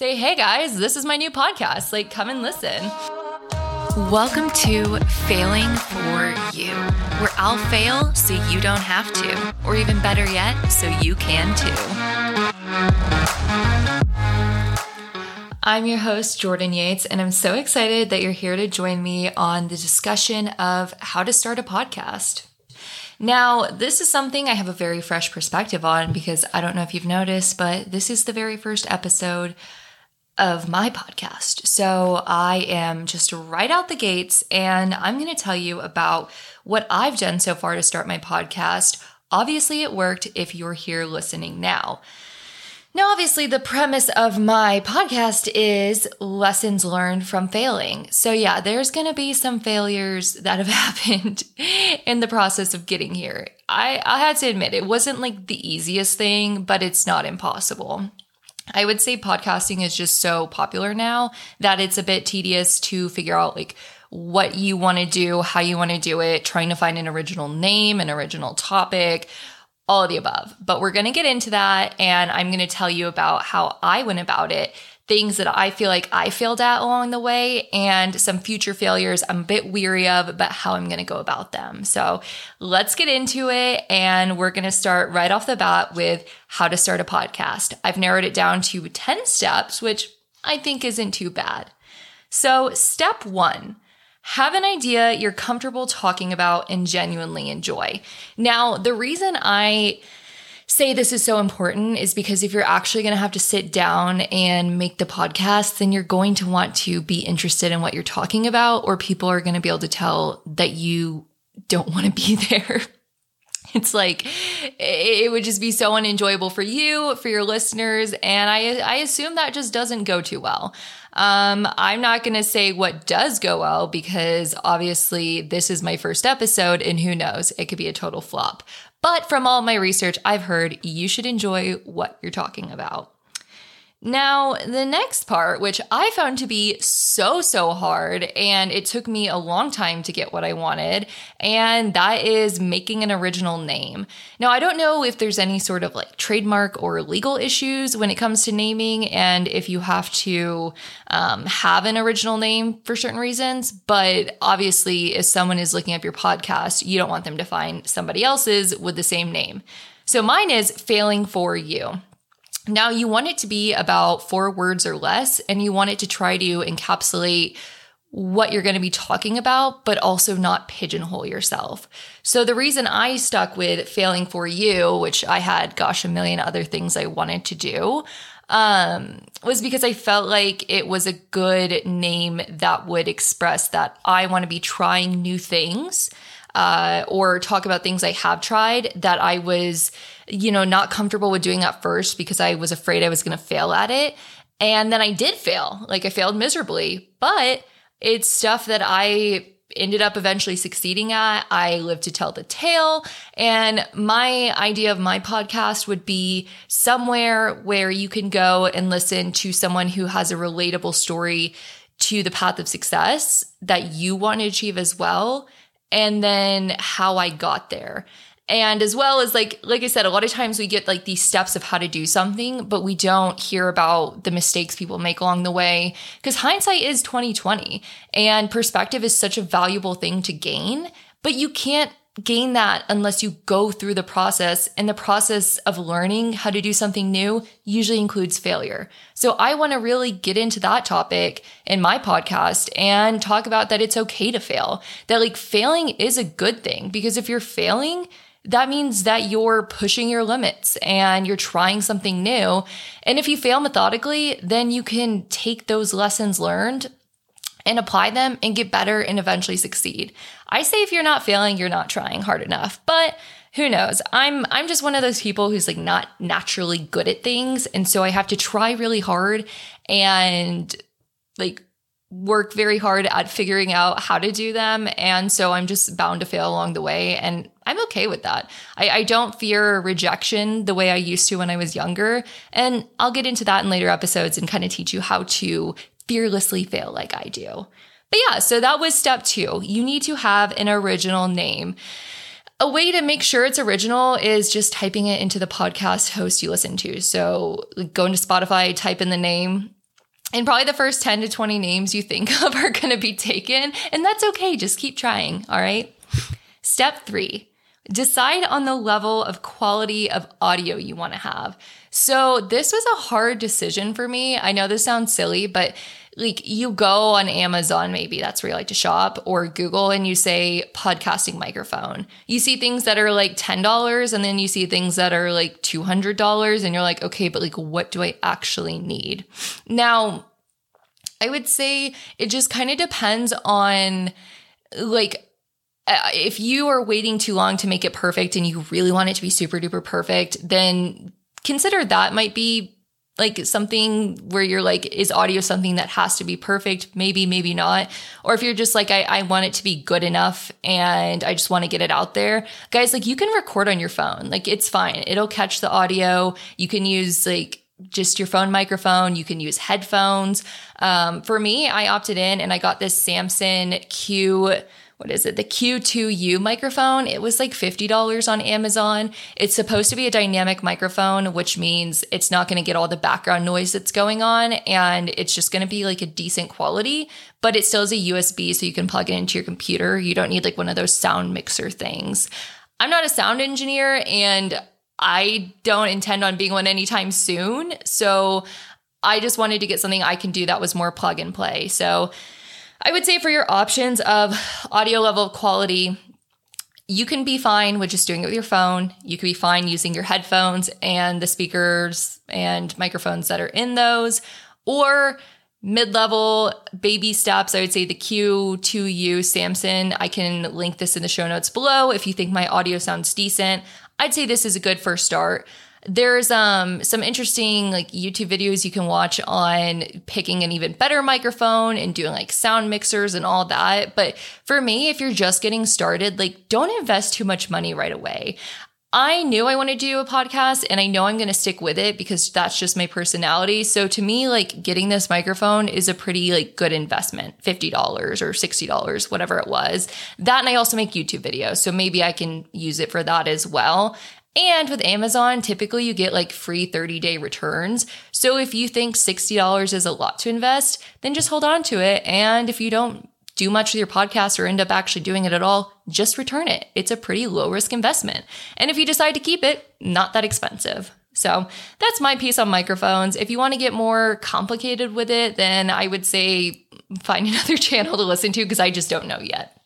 say, hey guys, this is my new podcast. Like, come and listen. Welcome to Failing for You, where I'll fail so you don't have to, or even better yet, so you can too. I'm your host, Jordan Yates, and I'm so excited that you're here to join me on the discussion of how to start a podcast. Now, this is something I have a very fresh perspective on because I don't know if you've noticed, but this is the very first episode of my podcast. So I am just right out the gates and I'm going to tell you about what I've done so far to start my podcast. Obviously, it worked if you're here listening now. Now, obviously, the premise of my podcast is lessons learned from failing. So, yeah, there's going to be some failures that have happened in the process of getting here. I, I had to admit, it wasn't like the easiest thing, but it's not impossible. I would say podcasting is just so popular now that it's a bit tedious to figure out like what you want to do, how you want to do it, trying to find an original name, an original topic, all of the above. But we're going to get into that and I'm going to tell you about how I went about it, things that I feel like I failed at along the way, and some future failures I'm a bit weary of, but how I'm going to go about them. So let's get into it. And we're going to start right off the bat with how to start a podcast. I've narrowed it down to 10 steps, which I think isn't too bad. So, step one have an idea you're comfortable talking about and genuinely enjoy. Now, the reason I say this is so important is because if you're actually going to have to sit down and make the podcast, then you're going to want to be interested in what you're talking about, or people are going to be able to tell that you don't want to be there. It's like it would just be so unenjoyable for you, for your listeners, and I I assume that just doesn't go too well. Um, I'm not going to say what does go well because obviously this is my first episode and who knows, it could be a total flop. But from all my research, I've heard you should enjoy what you're talking about. Now, the next part, which I found to be so, so hard, and it took me a long time to get what I wanted, and that is making an original name. Now, I don't know if there's any sort of like trademark or legal issues when it comes to naming, and if you have to um, have an original name for certain reasons, but obviously, if someone is looking up your podcast, you don't want them to find somebody else's with the same name. So mine is Failing for You. Now, you want it to be about four words or less, and you want it to try to encapsulate what you're going to be talking about, but also not pigeonhole yourself. So, the reason I stuck with failing for you, which I had, gosh, a million other things I wanted to do, um, was because I felt like it was a good name that would express that I want to be trying new things uh, or talk about things I have tried that I was, you know, not comfortable with doing at first because I was afraid I was going to fail at it. And then I did fail. Like I failed miserably, but it's stuff that I ended up eventually succeeding at. I live to tell the tale. And my idea of my podcast would be somewhere where you can go and listen to someone who has a relatable story to the path of success that you want to achieve as well and then how I got there. And as well as like like I said, a lot of times we get like these steps of how to do something, but we don't hear about the mistakes people make along the way because hindsight is 2020 and perspective is such a valuable thing to gain, but you can't gain that unless you go through the process. And the process of learning how to do something new usually includes failure. So I want to really get into that topic in my podcast and talk about that it's okay to fail, that like failing is a good thing because if you're failing, that means that you're pushing your limits and you're trying something new. And if you fail methodically, then you can take those lessons learned and apply them and get better and eventually succeed. I say if you're not failing, you're not trying hard enough. But who knows? I'm I'm just one of those people who's like not naturally good at things and so I have to try really hard and like work very hard at figuring out how to do them and so I'm just bound to fail along the way and I'm okay with that. I, I don't fear rejection the way I used to when I was younger and I'll get into that in later episodes and kind of teach you how to fearlessly fail like I do. But yeah, so that was step two. You need to have an original name. A way to make sure it's original is just typing it into the podcast host you listen to. So go into Spotify, type in the name, and probably the first 10 to 20 names you think of are going to be taken. And that's okay. Just keep trying. All right. Step three decide on the level of quality of audio you want to have. So, this was a hard decision for me. I know this sounds silly, but like you go on Amazon, maybe that's where you like to shop, or Google, and you say podcasting microphone. You see things that are like $10, and then you see things that are like $200, and you're like, okay, but like, what do I actually need? Now, I would say it just kind of depends on like, if you are waiting too long to make it perfect and you really want it to be super duper perfect, then consider that might be like something where you're like, is audio something that has to be perfect? Maybe, maybe not. Or if you're just like, I, I want it to be good enough and I just want to get it out there. Guys, like you can record on your phone. Like it's fine. It'll catch the audio. You can use like just your phone microphone. You can use headphones. Um, for me, I opted in and I got this Samson Q what is it? The Q2U microphone. It was like $50 on Amazon. It's supposed to be a dynamic microphone, which means it's not going to get all the background noise that's going on and it's just going to be like a decent quality, but it still is a USB so you can plug it into your computer. You don't need like one of those sound mixer things. I'm not a sound engineer and I don't intend on being one anytime soon. So I just wanted to get something I can do that was more plug and play. So I would say for your options of audio level quality, you can be fine with just doing it with your phone. You can be fine using your headphones and the speakers and microphones that are in those, or mid level baby steps. I would say the Q2U Samson. I can link this in the show notes below if you think my audio sounds decent. I'd say this is a good first start. There's um some interesting like YouTube videos you can watch on picking an even better microphone and doing like sound mixers and all that. But for me, if you're just getting started, like don't invest too much money right away. I knew I wanted to do a podcast and I know I'm going to stick with it because that's just my personality. So to me, like getting this microphone is a pretty like good investment, $50 or $60, whatever it was. That and I also make YouTube videos. So maybe I can use it for that as well. And with Amazon, typically you get like free 30 day returns. So if you think $60 is a lot to invest, then just hold on to it. And if you don't do much with your podcast or end up actually doing it at all, just return it. It's a pretty low risk investment. And if you decide to keep it, not that expensive. So that's my piece on microphones. If you want to get more complicated with it, then I would say find another channel to listen to because I just don't know yet.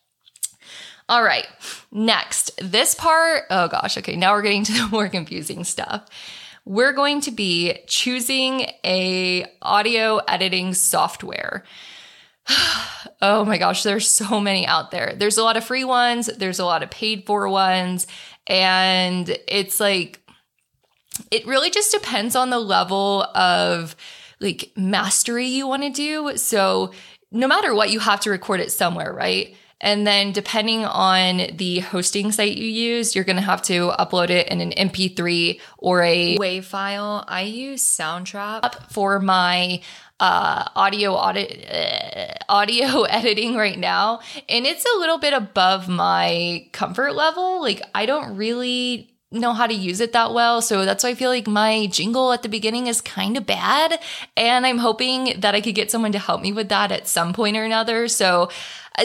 All right. Next, this part, oh gosh, okay, now we're getting to the more confusing stuff. We're going to be choosing a audio editing software. oh my gosh, there's so many out there. There's a lot of free ones, there's a lot of paid for ones, and it's like it really just depends on the level of like mastery you want to do. So, no matter what, you have to record it somewhere, right? And then, depending on the hosting site you use, you're going to have to upload it in an MP3 or a WAV file. I use Soundtrap for my uh, audio audit, uh, audio editing right now, and it's a little bit above my comfort level. Like, I don't really know how to use it that well. So that's why I feel like my jingle at the beginning is kind of bad. And I'm hoping that I could get someone to help me with that at some point or another. So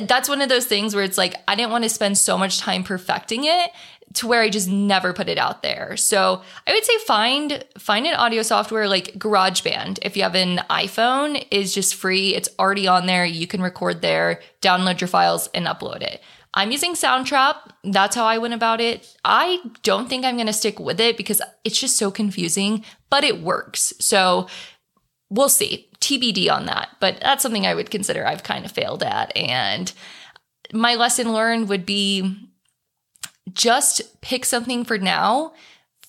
that's one of those things where it's like I didn't want to spend so much time perfecting it to where I just never put it out there. So I would say find find an audio software like GarageBand. If you have an iPhone, is just free. It's already on there. You can record there, download your files, and upload it. I'm using Soundtrap. That's how I went about it. I don't think I'm going to stick with it because it's just so confusing, but it works. So we'll see. TBD on that, but that's something I would consider I've kind of failed at. And my lesson learned would be just pick something for now,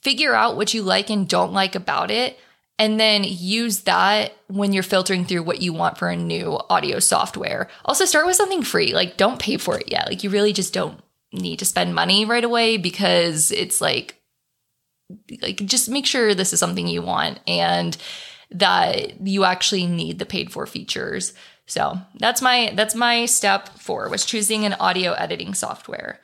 figure out what you like and don't like about it, and then use that when you're filtering through what you want for a new audio software. Also, start with something free. Like, don't pay for it yet. Like, you really just don't need to spend money right away because it's like, like just make sure this is something you want and that you actually need the paid for features. So that's my that's my step four was choosing an audio editing software.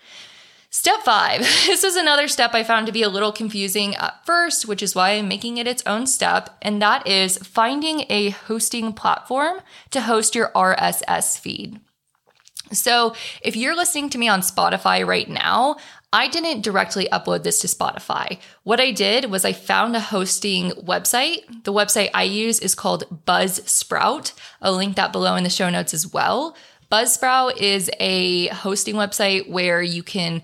Step five. This is another step I found to be a little confusing at first, which is why I'm making it its own step, and that is finding a hosting platform to host your RSS feed. So, if you're listening to me on Spotify right now, I didn't directly upload this to Spotify. What I did was I found a hosting website. The website I use is called Buzzsprout. I'll link that below in the show notes as well. Buzzsprout is a hosting website where you can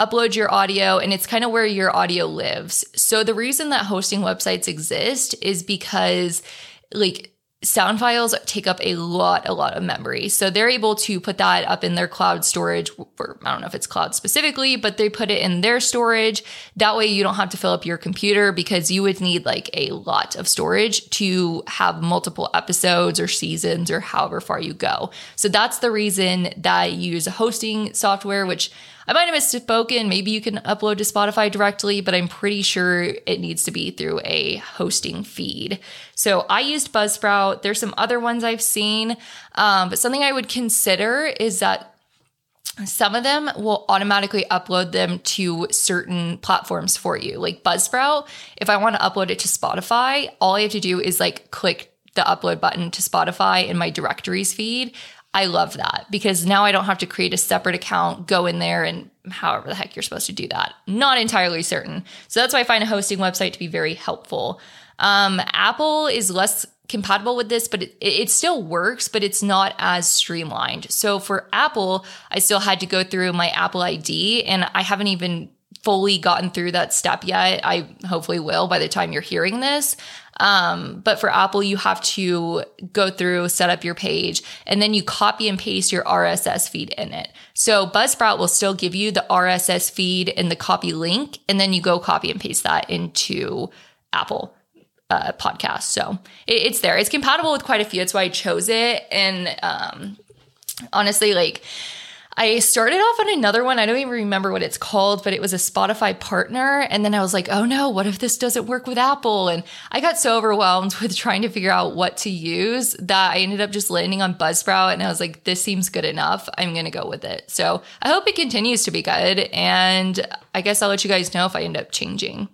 upload your audio and it's kind of where your audio lives. So the reason that hosting websites exist is because like sound files take up a lot, a lot of memory. So they're able to put that up in their cloud storage, or I don't know if it's cloud specifically, but they put it in their storage. That way you don't have to fill up your computer because you would need like a lot of storage to have multiple episodes or seasons or however far you go. So that's the reason that you use a hosting software, which I might have misspoken. Maybe you can upload to Spotify directly, but I'm pretty sure it needs to be through a hosting feed. So I used Buzzsprout. There's some other ones I've seen, um, but something I would consider is that some of them will automatically upload them to certain platforms for you. Like Buzzsprout, if I want to upload it to Spotify, all I have to do is like click the upload button to Spotify in my directories feed. I love that because now I don't have to create a separate account, go in there, and however the heck you're supposed to do that. Not entirely certain. So that's why I find a hosting website to be very helpful. Um, Apple is less compatible with this, but it, it still works, but it's not as streamlined. So for Apple, I still had to go through my Apple ID, and I haven't even fully gotten through that step yet. I hopefully will by the time you're hearing this. Um, but for Apple, you have to go through, set up your page, and then you copy and paste your RSS feed in it. So Buzzsprout will still give you the RSS feed and the copy link, and then you go copy and paste that into Apple. Uh, podcast. So it, it's there. It's compatible with quite a few. That's why I chose it. And um, honestly, like I started off on another one. I don't even remember what it's called, but it was a Spotify partner. And then I was like, oh no, what if this doesn't work with Apple? And I got so overwhelmed with trying to figure out what to use that I ended up just landing on Buzzsprout. And I was like, this seems good enough. I'm going to go with it. So I hope it continues to be good. And I guess I'll let you guys know if I end up changing.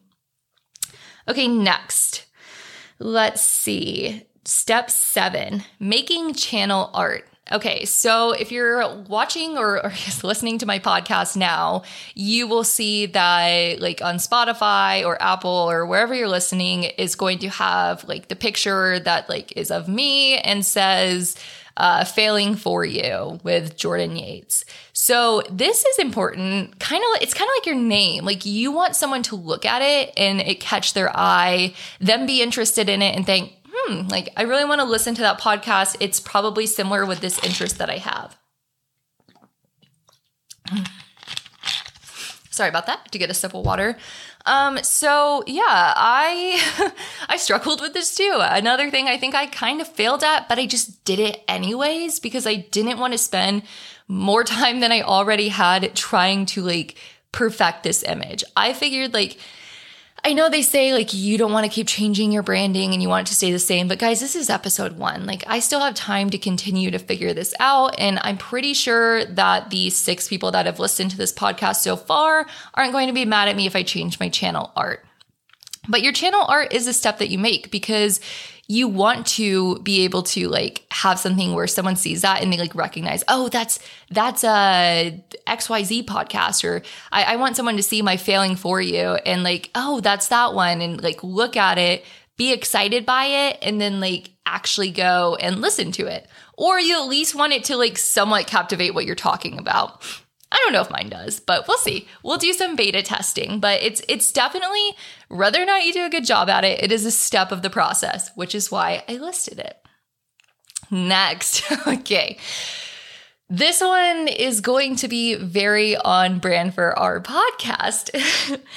Okay, next. Let's see. Step seven making channel art. Okay, so if you're watching or, or listening to my podcast now, you will see that, like on Spotify or Apple or wherever you're listening, is going to have like the picture that like is of me and says, uh, "Failing for you" with Jordan Yates. So this is important. Kind of, it's kind of like your name. Like you want someone to look at it and it catch their eye, them be interested in it, and think, hmm, like I really want to listen to that podcast. It's probably similar with this interest that I have. Sorry about that. To get a sip of water. Um, so yeah, I I struggled with this too. Another thing I think I kind of failed at, but I just did it anyways because I didn't want to spend more time than I already had trying to like perfect this image. I figured like I know they say like you don't want to keep changing your branding and you want it to stay the same, but guys, this is episode one. Like, I still have time to continue to figure this out. And I'm pretty sure that the six people that have listened to this podcast so far aren't going to be mad at me if I change my channel art. But your channel art is a step that you make because you want to be able to like have something where someone sees that and they like recognize, oh, that's that's a XYZ podcast, or I, I want someone to see my failing for you and like, oh, that's that one, and like look at it, be excited by it, and then like actually go and listen to it. Or you at least want it to like somewhat captivate what you're talking about. I don't know if mine does, but we'll see. We'll do some beta testing, but it's it's definitely whether or not you do a good job at it, it is a step of the process, which is why I listed it. Next, okay. This one is going to be very on brand for our podcast.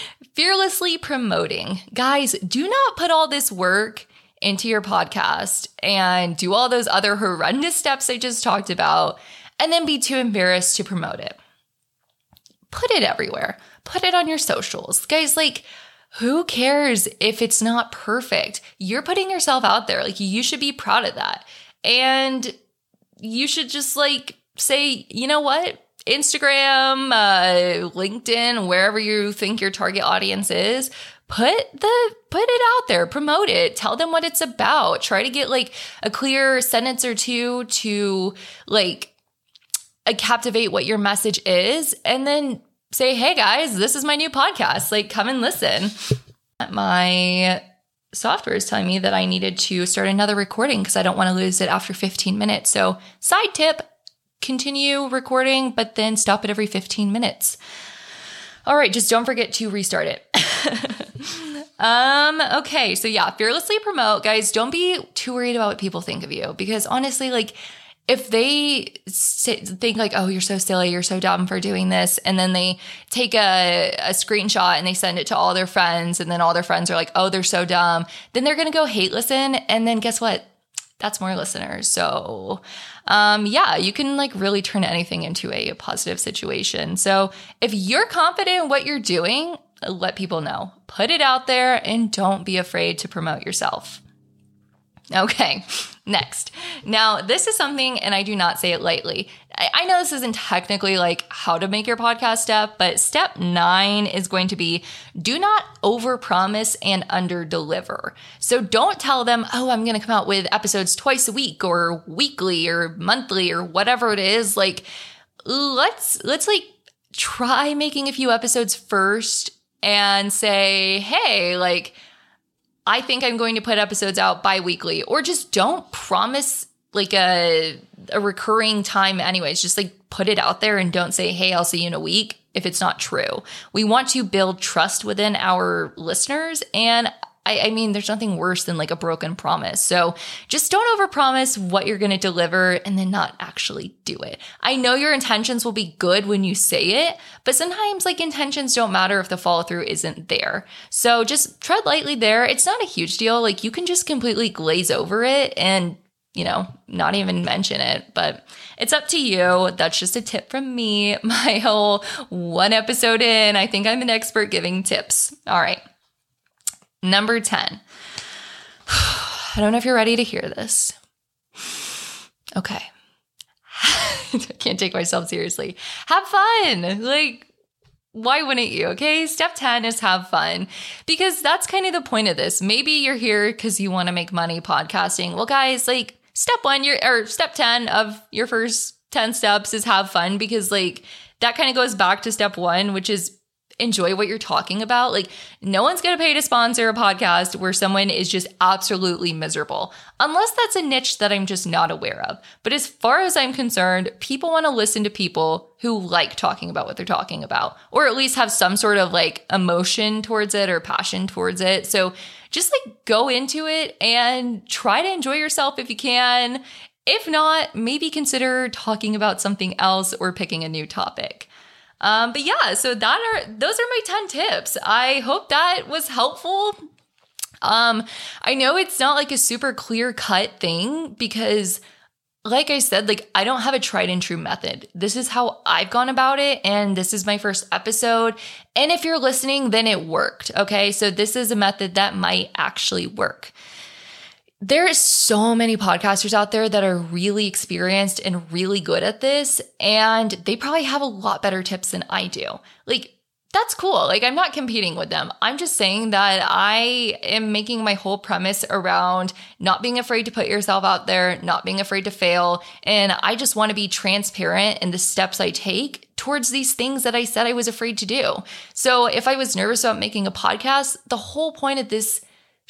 Fearlessly promoting. Guys, do not put all this work into your podcast and do all those other horrendous steps I just talked about and then be too embarrassed to promote it put it everywhere. Put it on your socials. Guys, like, who cares if it's not perfect? You're putting yourself out there. Like, you should be proud of that. And you should just like say, you know what? Instagram, uh, LinkedIn, wherever you think your target audience is, put the put it out there promote it tell them what it's about try to get like a clear sentence or two to like captivate what your message is and then say hey guys this is my new podcast like come and listen my software is telling me that i needed to start another recording because i don't want to lose it after 15 minutes so side tip continue recording but then stop it every 15 minutes all right just don't forget to restart it um, okay. So yeah, fearlessly promote, guys. Don't be too worried about what people think of you because honestly, like, if they sit, think like, oh, you're so silly, you're so dumb for doing this, and then they take a, a screenshot and they send it to all their friends, and then all their friends are like, oh, they're so dumb, then they're gonna go hate listen, and then guess what? That's more listeners. So, um, yeah, you can like really turn anything into a, a positive situation. So, if you're confident in what you're doing, let people know. Put it out there and don't be afraid to promote yourself. Okay, next. Now, this is something, and I do not say it lightly. I, know this isn't technically like how to make your podcast step, but step nine is going to be do not overpromise and underdeliver. So don't tell them, oh, I'm going to come out with episodes twice a week or weekly or monthly or whatever it is. Like, let's, let's like try making a few episodes first and say, hey, like, I think I'm going to put episodes out bi weekly, or just don't promise like a, a recurring time, anyways. Just like put it out there and don't say, hey, I'll see you in a week if it's not true. We want to build trust within our listeners. And I, I, mean, there's nothing worse than like a broken promise. So just don't overpromise what you're going to deliver and then not actually do it. I know your intentions will be good when you say it, but sometimes like intentions don't matter if the follow through isn't there. So just tread lightly there. It's not a huge deal. Like you can just completely glaze over it and you know, not even mention it, but it's up to you. That's just a tip from me. My whole one episode in, I think I'm an expert giving tips. All right. Number 10. I don't know if you're ready to hear this. Okay. I can't take myself seriously. Have fun. Like, why wouldn't you? Okay. Step 10 is have fun because that's kind of the point of this. Maybe you're here because you want to make money podcasting. Well, guys, like, step one, your or step 10 of your first 10 steps is have fun because, like, that kind of goes back to step one, which is enjoy what you're talking about. Like, no one's going to pay to sponsor a podcast where someone is just absolutely miserable, unless that's a niche that I'm just not aware of. But as far as I'm concerned, people want to listen to people who like talking about what they're talking about, or at least have some sort of like emotion towards it or passion towards it. So just like go into it and try to enjoy yourself if you can. If not, maybe consider talking about something else or picking a new topic. Um, but yeah, so that are those are my 10 tips. I hope that was helpful. Um, I know it's not like a super clear cut thing because like I said, like I don't have a tried and true method. This is how I've gone about it and this is my first episode. And if you're listening, then it worked. Okay? So this is a method that might actually work there is so many podcasters out there that are really experienced and really good at this and they probably have a lot better tips than I do. Like that's cool. Like I'm not competing with them. I'm just saying that I am making my whole premise around not being afraid to put yourself out there, not being afraid to fail, and I just want to be transparent in the steps I take towards these things that I said I was afraid to do. So if I was nervous about making a podcast, the whole point of this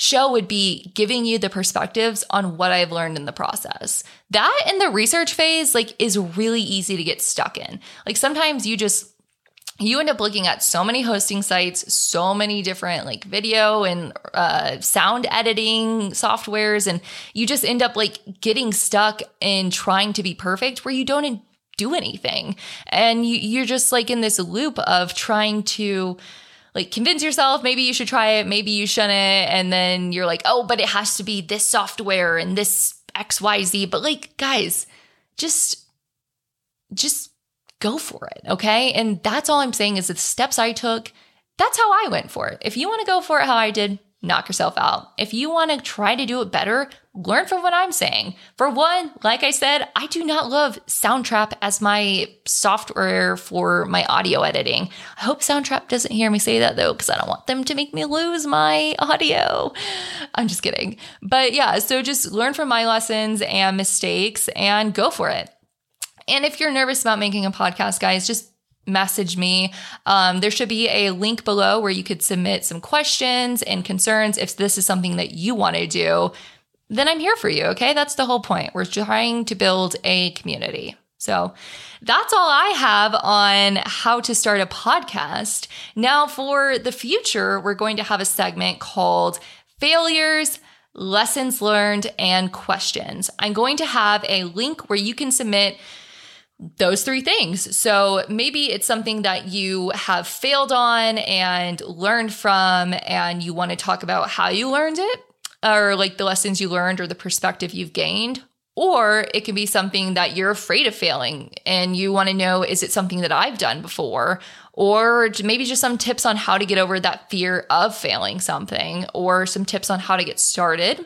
show would be giving you the perspectives on what I've learned in the process. That in the research phase, like, is really easy to get stuck in. Like, sometimes you just, you end up looking at so many hosting sites, so many different like video and uh, sound editing softwares, and you just end up like getting stuck in trying to be perfect where you don't do anything. And you, you're just like in this loop of trying to, like convince yourself maybe you should try it, maybe you shouldn't. And then you're like, oh, but it has to be this software and this XYZ. But like, guys, just, just go for it. Okay. And that's all I'm saying is the steps I took, that's how I went for it. If you want to go for it how I did, knock yourself out. If you want to try to do it better, learn from what I'm saying. For one, like I said, I do not love Soundtrap as my software for my audio editing. I hope Soundtrap doesn't hear me say that though, because I don't want them to make me lose my audio. I'm just kidding. But yeah, so just learn from my lessons and mistakes and go for it. And if you're nervous about making a podcast, guys, just message me. Um, there should be a link below where you could submit some questions and concerns if this is something that you want to do. Then I'm here for you. Okay. That's the whole point. We're trying to build a community. So that's all I have on how to start a podcast. Now, for the future, we're going to have a segment called Failures, Lessons Learned, and Questions. I'm going to have a link where you can submit those three things. So maybe it's something that you have failed on and learned from, and you want to talk about how you learned it, or like the lessons you learned or the perspective you've gained. Or it can be something that you're afraid of failing and you want to know is it something that I've done before? Or maybe just some tips on how to get over that fear of failing something, or some tips on how to get started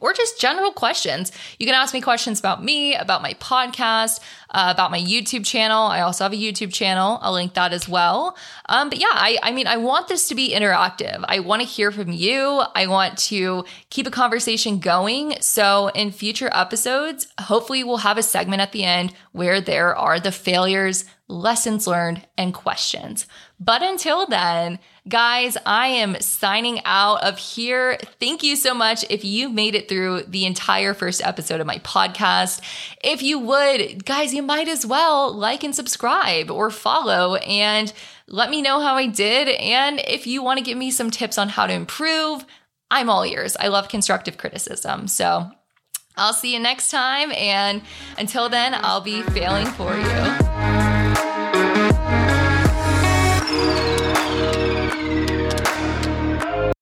or just general questions. You can ask me questions about me, about my podcast, uh, about my YouTube channel. I also have a YouTube channel. I'll link that as well. Um, but yeah, I, I mean, I want this to be interactive. I want to hear from you. I want to keep a conversation going. So in future episodes, hopefully we'll have a segment at the end where there are the failures, lessons learned, and questions. But until then, guys, I am signing out of here. Thank you so much if you made it through the entire first episode of my podcast. If you would, guys, you might as well like and subscribe or follow and let me know how I did. And if you want to give me some tips on how to improve, I'm all ears. I love constructive criticism. So I'll see you next time. And until then, I'll be failing for you.